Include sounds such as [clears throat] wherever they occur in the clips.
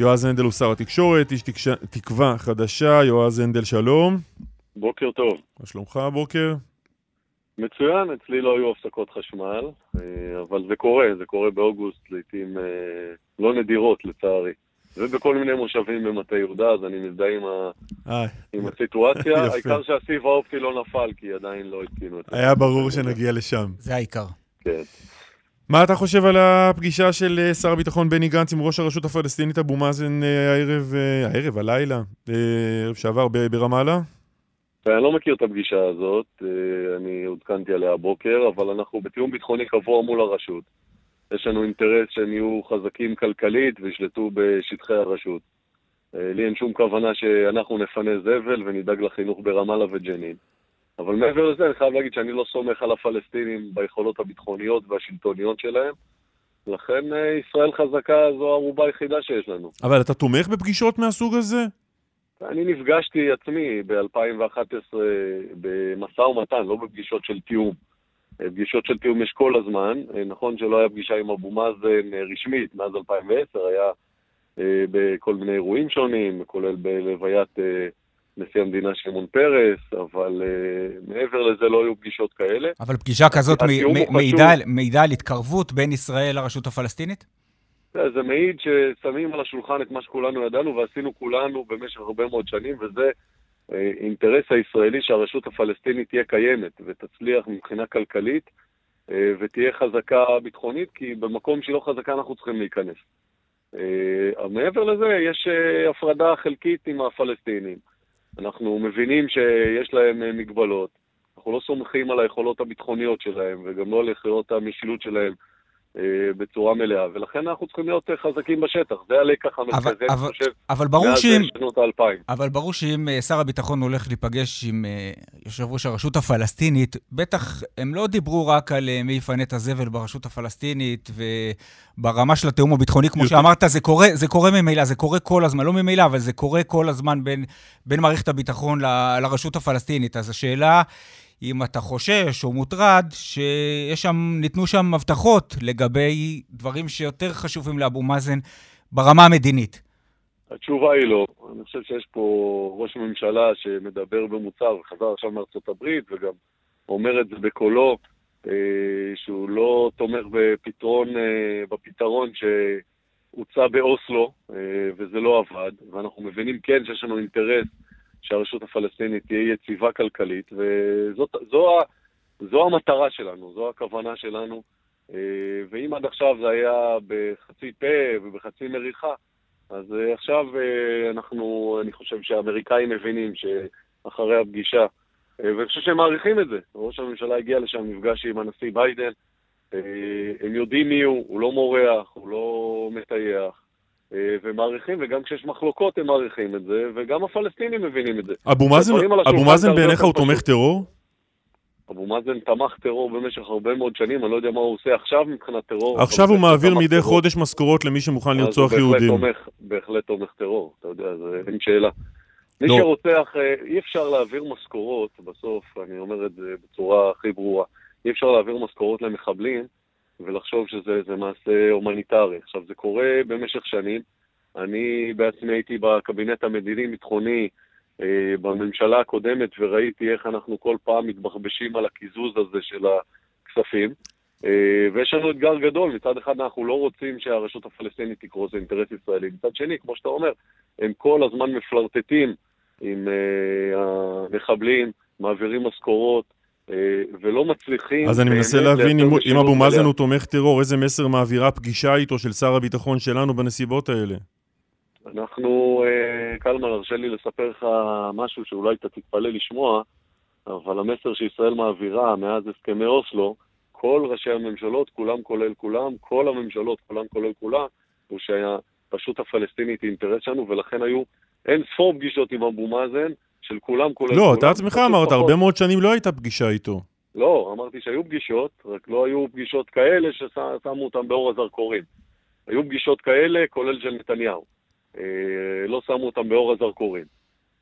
יועז הנדל הוא שר התקשורת, איש תקש... תקווה חדשה, יועז הנדל שלום. בוקר טוב. מה שלומך הבוקר? מצוין, אצלי לא היו הפסקות חשמל, אה, אבל זה קורה, זה קורה באוגוסט, לעיתים אה, לא נדירות לצערי. ובכל מיני מושבים במטה יהודה, אז אני מזדהה עם, ה... עם הסיטואציה. [laughs] העיקר שהסיב האופטי לא נפל, כי עדיין לא התקינו את זה. היה ברור שנגיע לשם. זה העיקר. כן. מה אתה חושב על הפגישה של אה, שר הביטחון בני גנץ עם ראש הרשות הפלסטינית אבו מאזן הערב, הערב, הלילה, ערב שעבר ברמאללה? אני לא מכיר את הפגישה הזאת, אה, אני עודכנתי עליה הבוקר, אבל אנחנו בתיאום ביטחוני קבוע מול הרשות. יש לנו אינטרס שהם יהיו חזקים כלכלית וישלטו בשטחי הרשות. אה, לי אין שום כוונה שאנחנו נפנה זבל ונדאג לחינוך ברמאללה וג'נין. אבל מעבר לזה, אני חייב להגיד שאני לא סומך על הפלסטינים ביכולות הביטחוניות והשלטוניות שלהם. לכן אה, ישראל חזקה זו הערובה היחידה שיש לנו. אבל אתה תומך בפגישות מהסוג הזה? אני נפגשתי עצמי ב-2011 במשא ומתן, לא בפגישות של תיאום. פגישות של תיאום יש כל הזמן. נכון שלא היה פגישה עם אבו מאזן רשמית מאז 2010, היה אה, בכל מיני אירועים שונים, כולל בלוויית אה, נשיא המדינה שמעון פרס, אבל לזה לא היו פגישות כאלה. אבל פגישה כזאת מעידה, על התקרבות בין ישראל לרשות הפלסטינית? זה מעיד ששמים על השולחן את מה שכולנו ידענו ועשינו כולנו במשך הרבה מאוד שנים, וזה אה, אינטרס הישראלי שהרשות הפלסטינית תהיה קיימת ותצליח מבחינה כלכלית אה, ותהיה חזקה ביטחונית, כי במקום שהיא לא חזקה אנחנו צריכים להיכנס. אה, מעבר לזה, יש הפרדה חלקית עם הפלסטינים. אנחנו מבינים שיש להם מגבלות, אנחנו לא סומכים על היכולות הביטחוניות שלהם וגם לא על יכולות המשילות שלהם אה, בצורה מלאה, ולכן אנחנו צריכים להיות אה, חזקים בשטח. זה הלקח המרכזי, אני חושב, אבל ברור שאם, שנות האלפיים. אבל ברור שאם אה, שר הביטחון הולך להיפגש עם יושב ראש הרשות הפלסטינית, בטח הם לא דיברו רק על מי יפנה את הזבל ברשות הפלסטינית, וברמה של התיאום הביטחוני, כמו שאמרת, זה קורה, זה קורה ממילא, זה קורה כל הזמן, לא ממילא, אבל זה קורה כל הזמן בין, בין מערכת הביטחון ל, לרשות הפלסטינית. אז השאלה... אם אתה חושש או מוטרד, שיש שם, ניתנו שם הבטחות לגבי דברים שיותר חשובים לאבו מאזן ברמה המדינית. התשובה היא לא. אני חושב שיש פה ראש ממשלה שמדבר במוצר, וחזר עכשיו מארצות הברית, וגם אומר את זה בקולו, אה, שהוא לא תומך בפתרון, אה, בפתרון שהוצע באוסלו, אה, וזה לא עבד, ואנחנו מבינים כן שיש לנו אינטרס שהרשות הפלסטינית תהיה יציבה כלכלית, וזו המטרה שלנו, זו הכוונה שלנו. אה, ואם עד עכשיו זה היה בחצי פה ובחצי מריחה, אז אה, עכשיו אה, אנחנו, אני חושב שהאמריקאים מבינים שאחרי הפגישה, ואני חושב שהם מעריכים את זה. ראש הממשלה הגיע לשם, נפגש עם הנשיא ביידן, הם יודעים מי הוא, הוא לא מורח, הוא לא מטייח. אה, ומעריכים, וגם כשיש מחלוקות הם מעריכים את זה, וגם הפלסטינים מבינים את זה. אבו מאזן, אבו מאזן בעיניך הוא תומך טרור? אבו מאזן תמך טרור במשך הרבה מאוד שנים, אני לא יודע מה הוא עושה עכשיו מבחינת טרור. עכשיו הוא מעביר מדי טרור. חודש משכורות למי שמוכן לרצוח יהודים. תומך, בהחלט תומך טרור, אתה יודע, זה אין שאלה. מי לא. שרוצח, אה, אי אפשר להעביר משכורות, בסוף, אני אומר את זה בצורה הכי ברורה, אי אפשר להעביר משכורות למחבלים ולחשוב שזה מעשה הומניטרי. עכשיו, זה קורה במשך שנים. אני בעצמי הייתי בקבינט המדיני-ביטחוני אה, בממשלה הקודמת וראיתי איך אנחנו כל פעם מתבחבשים על הקיזוז הזה של הכספים. אה, ויש לנו אתגר גדול, מצד אחד אנחנו לא רוצים שהרשות הפלסטינית תקרוס, אינטרס ישראלי. מצד שני, כמו שאתה אומר, הם כל הזמן מפלרטטים עם אה, המחבלים, מעבירים משכורות, ולא מצליחים... אז אני מנסה להבין אם, אם אבו מאזן הוא תומך טרור, איזה מסר מעבירה פגישה איתו של שר הביטחון שלנו בנסיבות האלה? אנחנו, אה, קלמן, הרשה לי לספר לך משהו שאולי אתה תתפלא לשמוע, אבל המסר שישראל מעבירה מאז הסכמי אוסלו, כל ראשי הממשלות, כולם כולל כולם, כל הממשלות, כולם כולל כולם, הוא שהפשוט הפלסטינית היא אינטרס שלנו, ולכן היו אין ספור פגישות עם אבו מאזן, של כולם, כולל לא, כולם. לא, אתה עצמך אמרת, הרבה מאוד שנים לא הייתה פגישה איתו. לא, אמרתי שהיו פגישות, רק לא היו פגישות כאלה ששמו אותם באור הזרקורים. היו פגישות כאלה, כולל של נתניהו. אה, לא שמו אותם באור הזרקורים.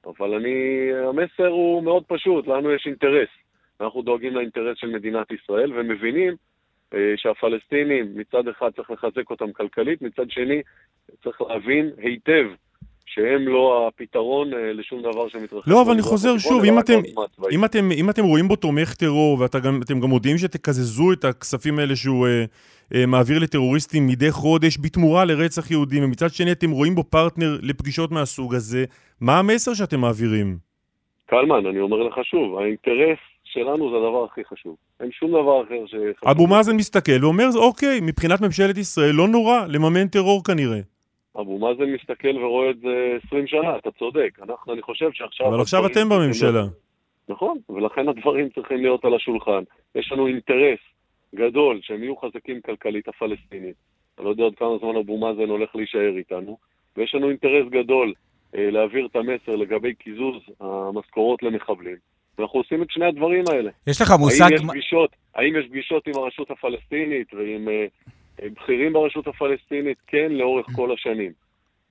אבל אני, המסר הוא מאוד פשוט, לנו יש אינטרס. אנחנו דואגים לאינטרס של מדינת ישראל ומבינים אה, שהפלסטינים מצד אחד צריך לחזק אותם כלכלית, מצד שני צריך להבין היטב שהם לא הפתרון אה, לשום דבר שמתרחש. לא, אבל אני חוזר שוב, אם אתם, אם, אתם, אם אתם רואים בו תומך טרור, ואתם גם, גם מודיעים שתקזזו את הכספים האלה שהוא אה, אה, מעביר לטרוריסטים מדי חודש בתמורה לרצח יהודים, ומצד שני אתם רואים בו פרטנר לפגישות מהסוג הזה, מה המסר שאתם מעבירים? קלמן, אני אומר לך שוב, האינטרס שלנו זה הדבר הכי חשוב. אין שום דבר אחר שחשוב. אבו מאזן מסתכל ואומר, אוקיי, מבחינת ממשלת ישראל לא נורא לממן טרור כנראה. אבו מאזן מסתכל ורואה את זה 20 שנה, אתה צודק. אנחנו, אני חושב שעכשיו... אבל עכשיו אתם בממשלה. נכון, ולכן הדברים צריכים להיות על השולחן. יש לנו אינטרס גדול שהם יהיו חזקים כלכלית הפלסטינית. אני לא יודע עוד כמה זמן אבו מאזן הולך להישאר איתנו. ויש לנו אינטרס גדול אה, להעביר את המסר לגבי קיזוז המשכורות למחבלים. ואנחנו עושים את שני הדברים האלה. יש לך מושג... האם יש פגישות, האם יש פגישות עם הרשות הפלסטינית ועם אה, בכירים ברשות הפלסטינית? כן, לאורך כל השנים.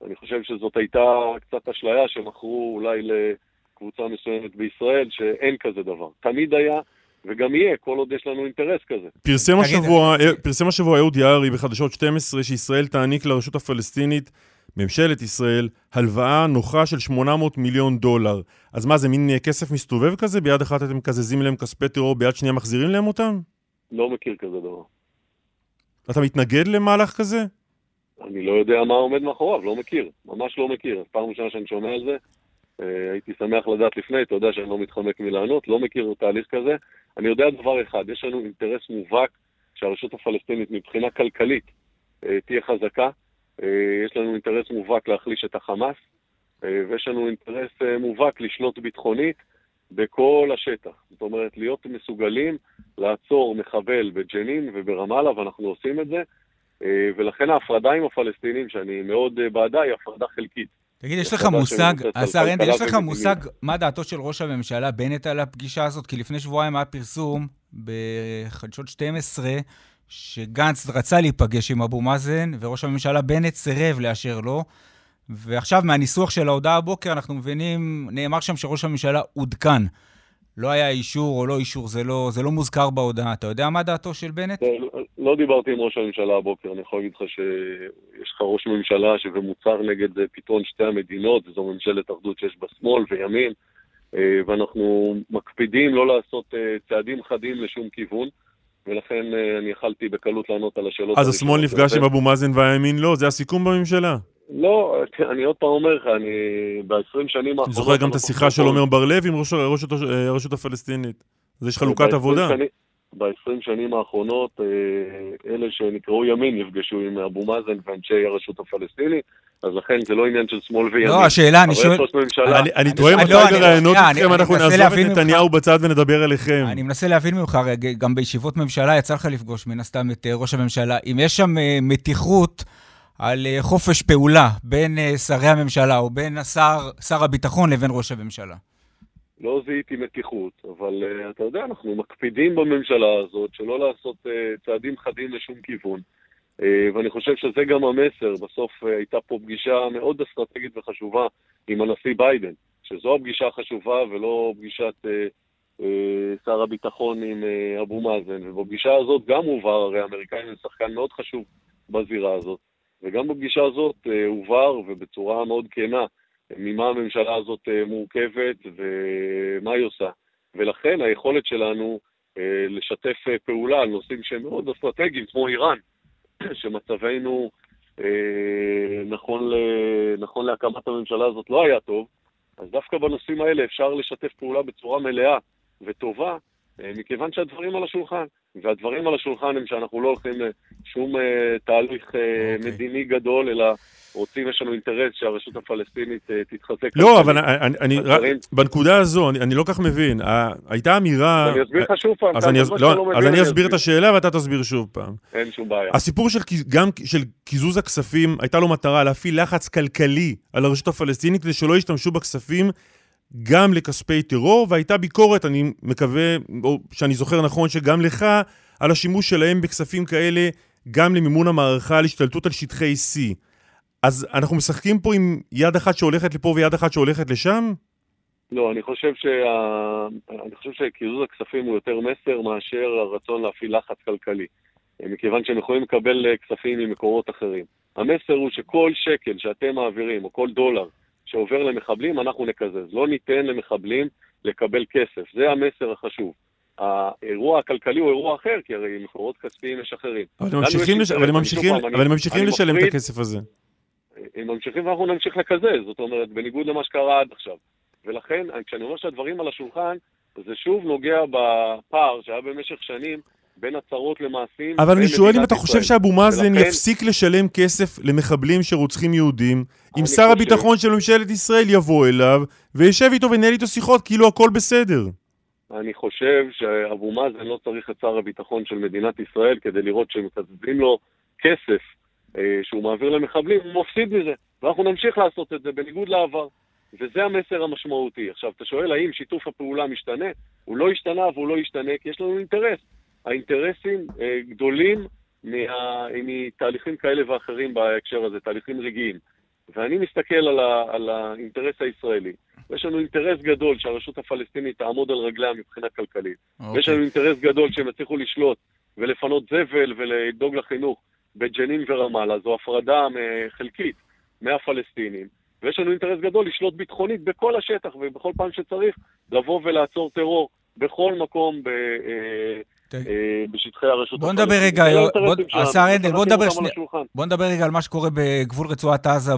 אני חושב שזאת הייתה קצת אשליה שמכרו אולי לקבוצה מסוימת בישראל, שאין כזה דבר. תמיד היה, וגם יהיה, כל עוד יש לנו אינטרס כזה. פרסם השבוע, פרסם השבוע אהוד יערי בחדשות 12 שישראל תעניק לרשות הפלסטינית ממשלת ישראל, הלוואה נוחה של 800 מיליון דולר. אז מה, זה מין אה, כסף מסתובב כזה? ביד אחת אתם מקזזים להם כספי טרור, ביד שנייה מחזירים להם אותם? לא מכיר כזה דבר. אתה מתנגד למהלך כזה? אני לא יודע מה עומד מאחוריו, לא מכיר. ממש לא מכיר. פעם ראשונה שאני שומע על זה, אה, הייתי שמח לדעת לפני, אתה יודע שאני לא מתחמק מלענות, לא מכיר תהליך כזה. אני יודע דבר אחד, יש לנו אינטרס מובהק שהרשות הפלסטינית מבחינה כלכלית אה, תהיה חזקה, אה, יש לנו אינטרס מובהק להחליש את החמאס, ויש לנו אינטרס מובהק לשלוט ביטחונית בכל השטח. זאת אומרת, להיות מסוגלים לעצור מחבל בג'נין וברמאללה, ואנחנו עושים את זה, ולכן ההפרדה עם הפלסטינים, שאני מאוד בעדה, היא הפרדה חלקית. תגיד, יש לך מושג, השר הנדל, יש לך מושג מה דעתו של ראש הממשלה בנט על הפגישה הזאת? כי לפני שבועיים היה פרסום בחדשות 12 שגנץ רצה להיפגש עם אבו מאזן, וראש הממשלה בנט סירב לאשר לו. ועכשיו, מהניסוח של ההודעה הבוקר, אנחנו מבינים, נאמר שם שראש הממשלה עודכן. לא היה אישור או לא אישור, זה לא, זה לא מוזכר בהודעה. אתה יודע מה דעתו של בנט? לא, לא דיברתי עם ראש הממשלה הבוקר, אני יכול להגיד לך שיש לך ראש ממשלה שזה מוצר נגד פתרון שתי המדינות, וזו ממשלת אחדות שיש בה שמאל וימין, אה, ואנחנו מקפידים לא לעשות אה, צעדים חדים לשום כיוון. ולכן אה, אני יכלתי בקלות לענות על השאלות. אז השמאל נפגש עם אבו מאזן והימין לא? זה הסיכום בממשלה? לא, אני עוד פעם אומר לך, אני ב-20 שנים האחרונות... אני זוכר גם את השיחה של עומר בר-לב עם ראש הרשות הפלסטינית. אז יש חלוקת עבודה. ב-20 שנים האחרונות, אה, אלה שנקראו ימין נפגשו עם אבו מאזן ואנשי הרשות הפלסטינית, אז לכן זה לא עניין של שמאל וימין. לא, השאלה, אני שואל... אני טועה מתי לראיינות אתכם, אנחנו נעזוב את נתניהו בצד ונדבר עליכם. אני מנסה להבין ממך, גם בישיבות ממשלה יצא לך לפגוש מן הסתם את אה, ראש הממשלה. אם יש שם אה, מתיחות... על חופש פעולה בין שרי הממשלה או בין שר הביטחון לבין ראש הממשלה. לא זיהיתי מתיחות, אבל uh, אתה יודע, אנחנו מקפידים בממשלה הזאת שלא לעשות uh, צעדים חדים לשום כיוון. Uh, ואני חושב שזה גם המסר. בסוף uh, הייתה פה פגישה מאוד אסטרטגית וחשובה עם הנשיא ביידן, שזו הפגישה החשובה ולא פגישת uh, uh, שר הביטחון עם uh, אבו מאזן. ובפגישה הזאת גם הובהר, הרי האמריקאים הם שחקן מאוד חשוב בזירה הזאת. וגם בפגישה הזאת uh, הובהר, ובצורה מאוד כנה, ממה הממשלה הזאת אה, מורכבת ומה היא עושה. ולכן היכולת שלנו אה, לשתף אה, פעולה על נושאים שהם מאוד אסטרטגיים, כמו איראן, [clears throat] שמצבנו נכון. נכון להקמת הממשלה הזאת לא היה טוב, אז דווקא בנושאים האלה אפשר לשתף פעולה בצורה מלאה וטובה, מכיוון שהדברים על השולחן. והדברים על השולחן הם שאנחנו לא הולכים לשום תהליך okay. אוקיי. מדיני גדול, אלא רוצים, יש לנו אינטרס שהרשות הפלסטינית תתחזק. לא, אבל אני, אני, הדברים... בנקודה הזו, אני, אני לא כך מבין. הייתה אמירה... אני אסביר לך שוב פעם, אז אני, לא, לא אז אני אסביר את השאלה ואתה תסביר שוב פעם. אין שום בעיה. הסיפור של, גם של קיזוז הכספים, הייתה לו מטרה להפעיל לחץ כלכלי על הרשות הפלסטינית כדי שלא ישתמשו בכספים גם לכספי טרור, והייתה ביקורת, אני מקווה, או שאני זוכר נכון, שגם לך, על השימוש שלהם בכספים כאלה גם למימון המערכה על השתלטות על שטחי C. אז אנחנו משחקים פה עם יד אחת שהולכת לפה ויד אחת שהולכת לשם? לא, אני חושב, שה... חושב שקיזוז הכספים הוא יותר מסר מאשר הרצון להפעיל לחץ כלכלי. מכיוון שהם יכולים לקבל כספים ממקורות אחרים. המסר הוא שכל שקל שאתם מעבירים, או כל דולר שעובר למחבלים, אנחנו נקזז. לא ניתן למחבלים לקבל כסף. זה המסר החשוב. האירוע הכלכלי הוא אירוע אחר, כי הרי מקורות כספיים יש אחרים. אבל הם ממשיכים, לש... אבל הם ממשיכים, אבל הם ממשיכים לשלם מפריד, את הכסף הזה. הם ממשיכים ואנחנו נמשיך לקזז, זאת אומרת, בניגוד למה שקרה עד עכשיו. ולכן, כשאני אומר שהדברים על השולחן, זה שוב נוגע בפער שהיה במשך שנים בין הצהרות למעשים. אבל אני שואל אם אתה חושב שאבו מאזן ולכן... יפסיק לשלם כסף למחבלים שרוצחים יהודים, אם שר חושב... הביטחון של ממשלת ישראל יבוא אליו וישב איתו וינהל איתו שיחות כאילו הכל בסדר. אני חושב שאבו מאזן לא צריך את שר הביטחון של מדינת ישראל כדי לראות שמקזזים לו כסף אה, שהוא מעביר למחבלים, הוא מפסיד מזה. ואנחנו נמשיך לעשות את זה בניגוד לעבר. וזה המסר המשמעותי. עכשיו, אתה שואל האם שיתוף הפעולה משתנה? הוא לא השתנה והוא לא ישתנה כי יש לנו אינטרס. האינטרסים אה, גדולים מה, מתהליכים כאלה ואחרים בהקשר הזה, תהליכים רגעיים. ואני מסתכל על, ה, על האינטרס הישראלי. ויש לנו אינטרס גדול שהרשות הפלסטינית תעמוד על רגליה מבחינה כלכלית. Okay. ויש לנו אינטרס גדול שהם יצליחו לשלוט ולפנות זבל ולדאוג לחינוך בג'נין ורמאללה. זו הפרדה חלקית מהפלסטינים. ויש לנו אינטרס גדול לשלוט ביטחונית בכל השטח, ובכל פעם שצריך לבוא ולעצור טרור בכל מקום ב, אה, אה, בשטחי הרשות בוא נדבר רגע, השר הנדל, בוא נדבר רגע על מה שקורה בגבול רצועת עזה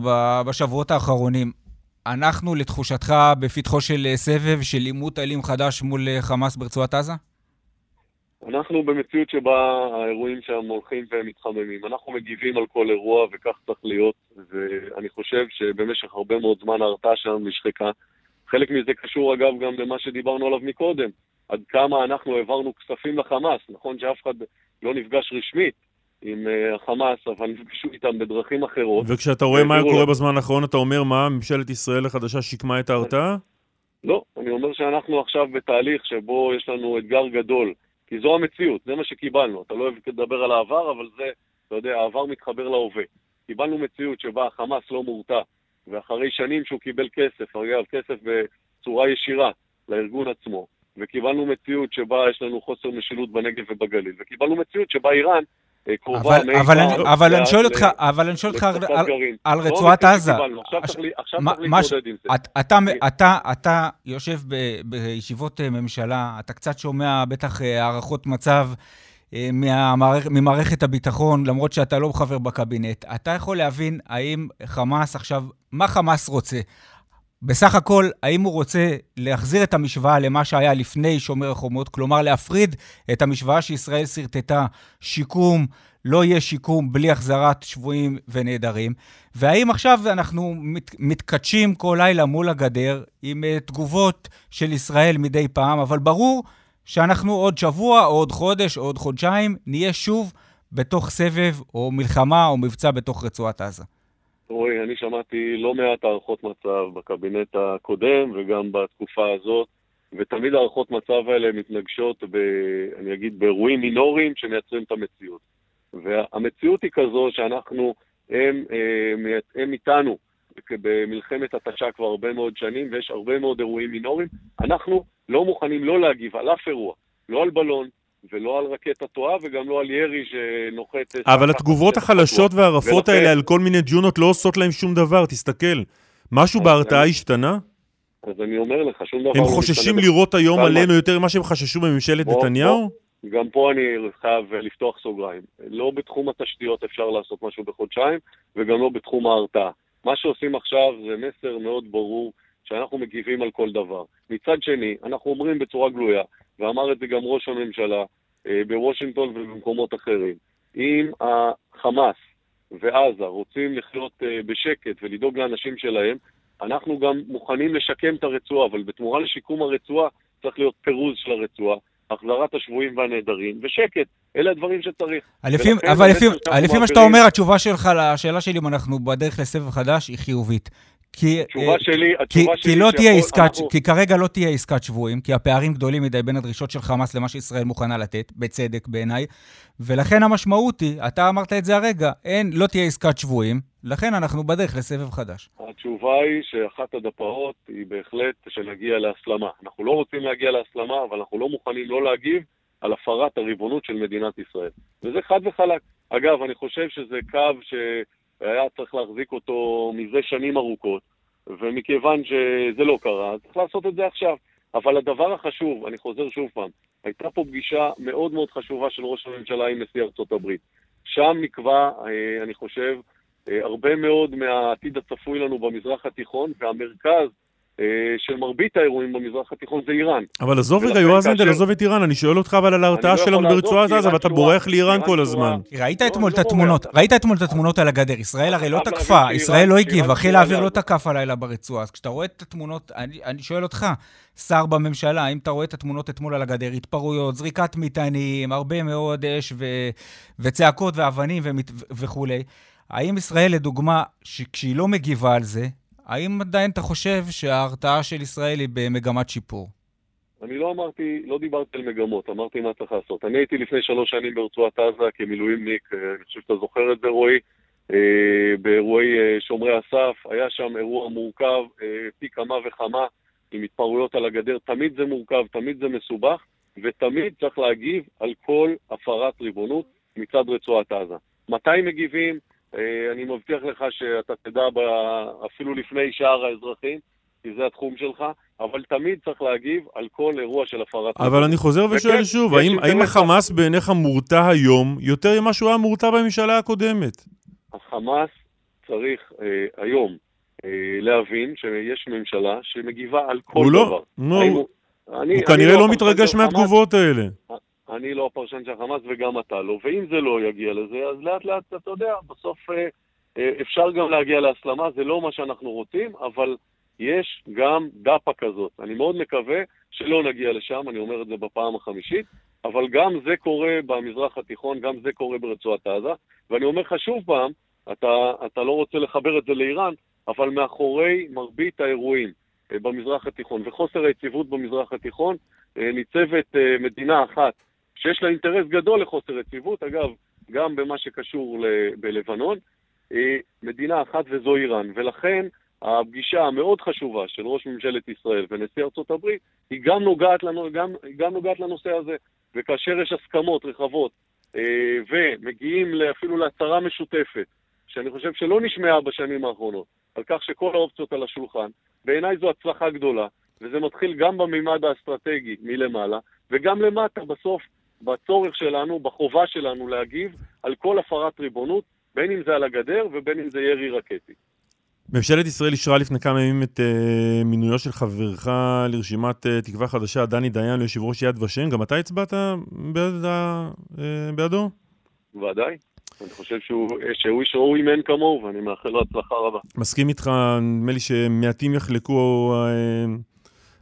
בשבועות האחרונים. אנחנו, לתחושתך, בפתחו של סבב של עימות אלים חדש מול חמאס ברצועת עזה? אנחנו במציאות שבה האירועים שם הולכים ומתחממים. אנחנו מגיבים על כל אירוע וכך צריך להיות, ואני חושב שבמשך הרבה מאוד זמן ההרתעה שלנו נשחקה. חלק מזה קשור אגב גם למה שדיברנו עליו מקודם, עד כמה אנחנו העברנו כספים לחמאס. נכון שאף אחד לא נפגש רשמית עם uh, החמאס, אבל נפגשו איתם בדרכים אחרות. וכשאתה רואה מה קורה בזמן האחרון, אתה אומר מה, ממשלת ישראל החדשה שיקמה את ההרתעה? לא, אני אומר שאנחנו עכשיו בתהליך שבו יש לנו אתגר גדול. כי זו המציאות, זה מה שקיבלנו. אתה לא אוהב לדבר על העבר, אבל זה, אתה יודע, העבר מתחבר להווה. קיבלנו מציאות שבה החמאס לא מורתע, ואחרי שנים שהוא קיבל כסף, אגב, כסף בצורה ישירה לארגון עצמו, וקיבלנו מציאות שבה יש לנו חוסר משילות בנגב ובגליל, וקיבלנו מציאות שבה איראן אה, קרובה אבל, אבל, אני, אבל אני שואל אותך, אבל אני שואל אותך על, על, על לא רצועת עזה. עכשיו צריך להתמודד עם זה. אתה, אתה, אתה יושב ב, בישיבות אה, ממשלה, אתה קצת שומע בטח אה, הערכות מצב מהמערכ, ממערכת הביטחון, למרות שאתה לא חבר בקבינט. אתה יכול להבין האם חמאס עכשיו, מה חמאס רוצה? בסך הכל, האם הוא רוצה להחזיר את המשוואה למה שהיה לפני שומר החומות, כלומר להפריד את המשוואה שישראל שרטטה, שיקום, לא יהיה שיקום בלי החזרת שבויים ונעדרים, והאם עכשיו אנחנו מת, מתכתשים כל לילה מול הגדר עם uh, תגובות של ישראל מדי פעם, אבל ברור שאנחנו עוד שבוע, או עוד חודש, או עוד חודשיים, נהיה שוב בתוך סבב או מלחמה או מבצע בתוך רצועת עזה. רועי, אני שמעתי לא מעט הערכות מצב בקבינט הקודם וגם בתקופה הזאת, ותמיד הערכות מצב האלה מתנגשות, ב, אני אגיד, באירועים מינוריים שמייצרים את המציאות. והמציאות היא כזו שאנחנו, הם, הם, אה, הם איתנו במלחמת התשה כבר הרבה מאוד שנים, ויש הרבה מאוד אירועים מינוריים. אנחנו לא מוכנים לא להגיב על אף אירוע, לא על בלון, ולא על רקטה טועה וגם לא על ירי שנוחת... אבל התגובות החלשות והרפות האלה על כל מיני ג'ונות לא עושות להם שום דבר, תסתכל. משהו בהרתעה השתנה? אז אני אומר לך, שום דבר לא משתנה. הם חוששים לראות היום עלינו יותר ממה שהם חששו בממשלת נתניהו? גם פה אני חייב לפתוח סוגריים. לא בתחום התשתיות אפשר לעשות משהו בחודשיים, וגם לא בתחום ההרתעה. מה שעושים עכשיו זה מסר מאוד ברור שאנחנו מגיבים על כל דבר. מצד שני, אנחנו אומרים בצורה גלויה, ואמר את זה גם ראש הממשלה אה, בוושינגטון ובמקומות אחרים, אם החמאס ועזה רוצים לחיות אה, בשקט ולדאוג לאנשים שלהם, אנחנו גם מוכנים לשקם את הרצועה, אבל בתמורה לשיקום הרצועה צריך להיות פירוז של הרצועה, החזרת השבויים והנעדרים ושקט. אלה הדברים שצריך. אבל לפי מה שאתה אומר, התשובה שלך לשאלה שלי אם אנחנו בדרך לסבב חדש היא חיובית. כי, התשובה אה, שלי, התשובה כי, שלי... כי לא תהיה עסקת, אנחנו... כי כרגע לא תהיה עסקת שבויים, כי הפערים גדולים מדי בין הדרישות של חמאס למה שישראל מוכנה לתת, בצדק בעיניי, ולכן המשמעות היא, אתה אמרת את זה הרגע, אין, לא תהיה עסקת שבויים, לכן אנחנו בדרך לסבב חדש. התשובה היא שאחת הדפאות היא בהחלט שנגיע להסלמה. אנחנו לא רוצים להגיע להסלמה, אבל אנחנו לא מוכנים לא להגיב על הפרת הריבונות של מדינת ישראל. וזה חד וחלק. אגב, אני חושב שזה קו שהיה צריך להחזיק אותו מזה שנים ארוכות, ומכיוון שזה לא קרה, צריך לעשות את זה עכשיו. אבל הדבר החשוב, אני חוזר שוב פעם, הייתה פה פגישה מאוד מאוד חשובה של ראש הממשלה עם נשיא ארצות הברית. שם נקבע, אה, אני חושב, אה, הרבה מאוד מהעתיד הצפוי לנו במזרח התיכון, והמרכז של מרבית האירועים במזרח התיכון זה איראן. אבל עזוב רגע, יועז הנדל, עזוב את איראן, אני שואל אותך אבל על ההרתעה לא שלנו ברצועת עזה, ואתה בורח לאיראן כל הזמן. ראית אתמול את התמונות, ראית אתמול את התמונות על הגדר, ישראל הרי לא תקפה, ישראל לא הגיבה, חיל האוויר לא תקף הלילה ברצועה, אז כשאתה רואה את התמונות, אני שואל אותך, שר בממשלה, האם אתה רואה את התמונות אתמול על הגדר, התפרעויות, זריקת מטענים, הרבה מאוד אש וצעקות ואבנים וכולי, האם ישראל, לדוגמה, כשהיא לא מגיבה על זה, האם עדיין אתה חושב שההרתעה של ישראל היא במגמת שיפור? אני לא אמרתי, לא דיברתי על מגמות, אמרתי מה צריך לעשות. אני הייתי לפני שלוש שנים ברצועת עזה כמילואימניק, אה, אני חושב שאתה זוכר את זה רועי, אה, באירועי אה, שומרי הסף, היה שם אירוע מורכב פי כמה וכמה עם התפרעויות על הגדר, תמיד זה מורכב, תמיד זה מסובך, ותמיד צריך להגיב על כל הפרת ריבונות מצד רצועת עזה. מתי מגיבים? אה, אני מבטיח לך שאתה תדע אפילו לפני שאר האזרחים, כי זה התחום שלך, אבל תמיד צריך להגיב על כל אירוע של הפרת... אבל אני חוזר ושואל וכן, שוב, האם, האם החמאס בעיניך מורתע היום יותר ממה שהוא היה מורתע בממשלה הקודמת? החמאס צריך אה, היום אה, להבין שיש ממשלה שמגיבה על כל הוא לא- דבר. לא, נו, הוא, אני, הוא כנראה לא, לא מתרגש מהתגובות האלה. אני לא הפרשן של החמאס וגם אתה לא, ואם זה לא יגיע לזה, אז לאט לאט, אתה יודע, בסוף אה, אה, אפשר גם להגיע להסלמה, זה לא מה שאנחנו רוצים, אבל יש גם דפה כזאת. אני מאוד מקווה שלא נגיע לשם, אני אומר את זה בפעם החמישית, אבל גם זה קורה במזרח התיכון, גם זה קורה ברצועת עזה, ואני אומר לך שוב פעם, אתה, אתה לא רוצה לחבר את זה לאיראן, אבל מאחורי מרבית האירועים אה, במזרח התיכון וחוסר היציבות במזרח התיכון, ניצבת מדינה אחת שיש לה אינטרס גדול לחוסר יציבות, אגב, גם במה שקשור בלבנון, אה, מדינה אחת וזו איראן. ולכן הפגישה המאוד חשובה של ראש ממשלת ישראל ונשיא ארצות הברית, היא גם נוגעת, לנו, גם, גם נוגעת לנושא הזה. וכאשר יש הסכמות רחבות אה, ומגיעים אפילו להצהרה משותפת, שאני חושב שלא נשמעה בשנים האחרונות, על כך שכל האופציות על השולחן, בעיניי זו הצלחה גדולה, וזה מתחיל גם במימד האסטרטגי מלמעלה, וגם למטה בסוף בצורך שלנו, בחובה שלנו להגיב על כל הפרת ריבונות, בין אם זה על הגדר ובין אם זה ירי רקטי. ממשלת ישראל אישרה לפני כמה ימים את uh, מינויו של חברך לרשימת uh, תקווה חדשה, דני דיין, ליושב ראש יד ושם. גם אתה הצבעת בעד, uh, בעדו? ודאי. אני חושב שהוא, שהוא איש ראוי מאין כמוהו, ואני מאחל לו הצלחה רבה. מסכים איתך, נדמה לי שמעטים יחלקו uh,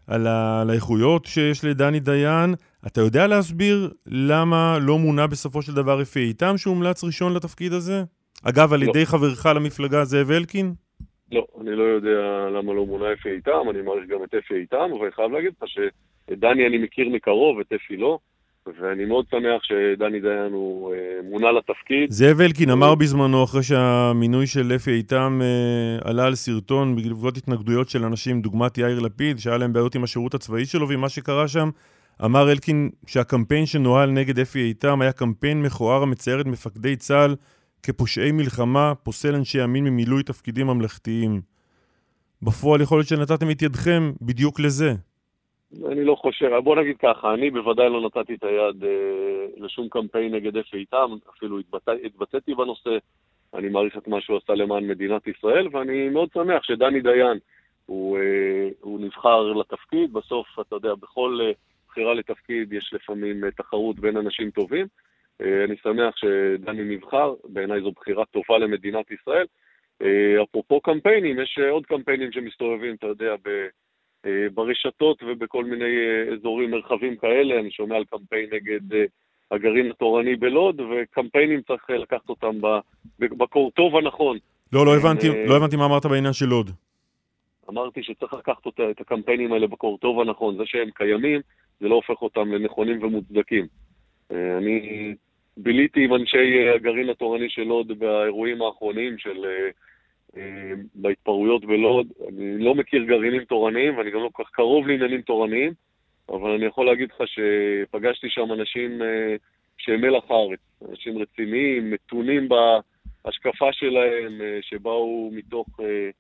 על, על האיכויות שיש לדני דיין. אתה יודע להסביר למה לא מונה בסופו של דבר אפי איתם שהומלץ ראשון לתפקיד הזה? אגב, על לא. ידי חברך למפלגה זאב אלקין? לא, אני לא יודע למה לא מונה אפי איתם, אני מעריך גם את אפי איתם, אבל אני חייב להגיד לך שאת דני אני מכיר מקרוב, את אפי לא. ואני מאוד שמח שדני דיין הוא אה, מונה לתפקיד. זאב אלקין אמר בזמנו, אחרי שהמינוי של אפי איתם אה, עלה על סרטון בעקבות התנגדויות של אנשים, דוגמת יאיר לפיד, שהיה להם בעיות עם השירות הצבאי שלו ועם מה שקרה שם, אמר אלקין שהקמפיין שנוהל נגד אפי איתם היה קמפיין מכוער המצייר את מפקדי צה"ל כפושעי מלחמה, פוסל אנשי ימין ממילוי תפקידים ממלכתיים. בפועל יכול להיות שנתתם את ידכם בדיוק לזה. אני לא חושב, בוא נגיד ככה, אני בוודאי לא נתתי את היד אה, לשום קמפיין נגד אפי איתם, אפילו התבטא, התבטאתי בנושא, אני מעריך את מה שהוא עשה למען מדינת ישראל, ואני מאוד שמח שדני דיין הוא, אה, הוא נבחר לתפקיד, בסוף, אתה יודע, בכל... אה, בחירה לתפקיד יש לפעמים אה, תחרות בין אנשים טובים. אה, אני שמח שדני נבחר, בעיניי זו בחירה טובה למדינת ישראל. אה, אפרופו קמפיינים, יש עוד קמפיינים שמסתובבים, אתה יודע, ברשתות ובכל מיני אזורים מרחבים כאלה. אני שומע על קמפיין נגד הגרעין התורני בלוד, וקמפיינים צריך לקחת אותם בקורטוב הנכון. לא, לא הבנתי, לא הבנתי מה אמרת בעניין של לוד. אמרתי שצריך לקחת אותה, את הקמפיינים האלה בקורטוב הנכון. זה שהם קיימים, זה לא הופך אותם לנכונים ומוצדקים. אה, אני ביליתי עם אנשי הגרעין התורני של לוד באירועים האחרונים של... אה, אה, בהתפרעויות בלוד. אני לא מכיר גרעינים תורניים, ואני גם לא כל כך קרוב לעניינים תורניים, אבל אני יכול להגיד לך שפגשתי שם אנשים אה, שהם מלח הארץ, אנשים רציניים, מתונים בהשקפה שלהם, אה, שבאו מתוך אה,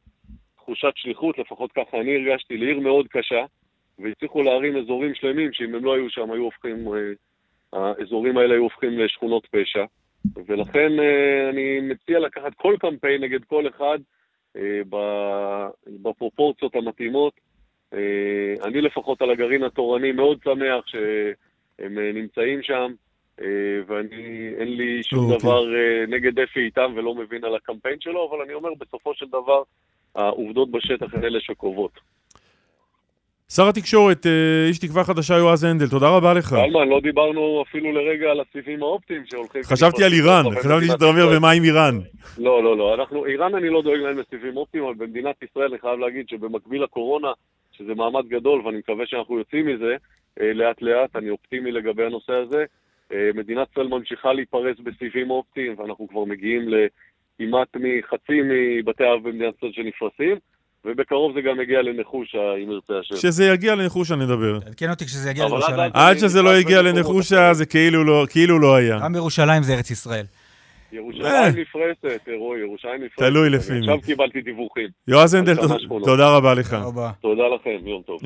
תחושת שליחות, לפחות ככה אני הרגשתי, לעיר מאוד קשה, והצליחו להרים אזורים שלמים שאם הם לא היו שם, היו הופכים, האזורים האלה היו הופכים לשכונות פשע. ולכן אני מציע לקחת כל קמפיין נגד כל אחד בפרופורציות המתאימות. אני לפחות על הגרעין התורני מאוד שמח שהם נמצאים שם. אה, ואני, אין לי שום okay. אוקיי. דבר אה, נגד אפי איתם ולא מבין על הקמפיין שלו, אבל אני אומר, בסופו של דבר, העובדות בשטח הן אלה שקובעות. שר התקשורת, אה, איש תקווה חדשה יועז הנדל, תודה רבה לך. קלמן, לא דיברנו אפילו לרגע על הסיבים האופטיים שהולכים... חשבתי על איראן, חשבתי שאתה אומר ומה עם איראן. לא, לא, לא, אנחנו, איראן אני לא דואג להם לסיבים אופטיים, אבל במדינת ישראל אני חייב להגיד שבמקביל לקורונה, שזה מעמד גדול ואני מקווה שאנחנו יוצאים מזה לאט לאט, אני אופטימי לגבי הנושא הזה. אה, מדינת ישראל ממשיכה להיפרס בסיבים אופטיים, ואנחנו כבר מגיעים לכמעט מחצי מבתי אב במדינת ישראל שנפרסים. ובקרוב זה גם יגיע לנחושה, אם ירצה השם. כשזה יגיע לנחושה נדבר. תעדכן אותי כשזה יגיע לירושלים. עד שזה לא יגיע לנחושה זה כאילו לא, כאילו לא היה. גם ירושלים זה ארץ ישראל. ירושלים אה. נפרסת, רועי, ירושלים נפרסת. תלוי לפי מי. עכשיו קיבלתי דיווחים. יועז הנדל, תודה רבה לך. תודה לכם, יום טוב.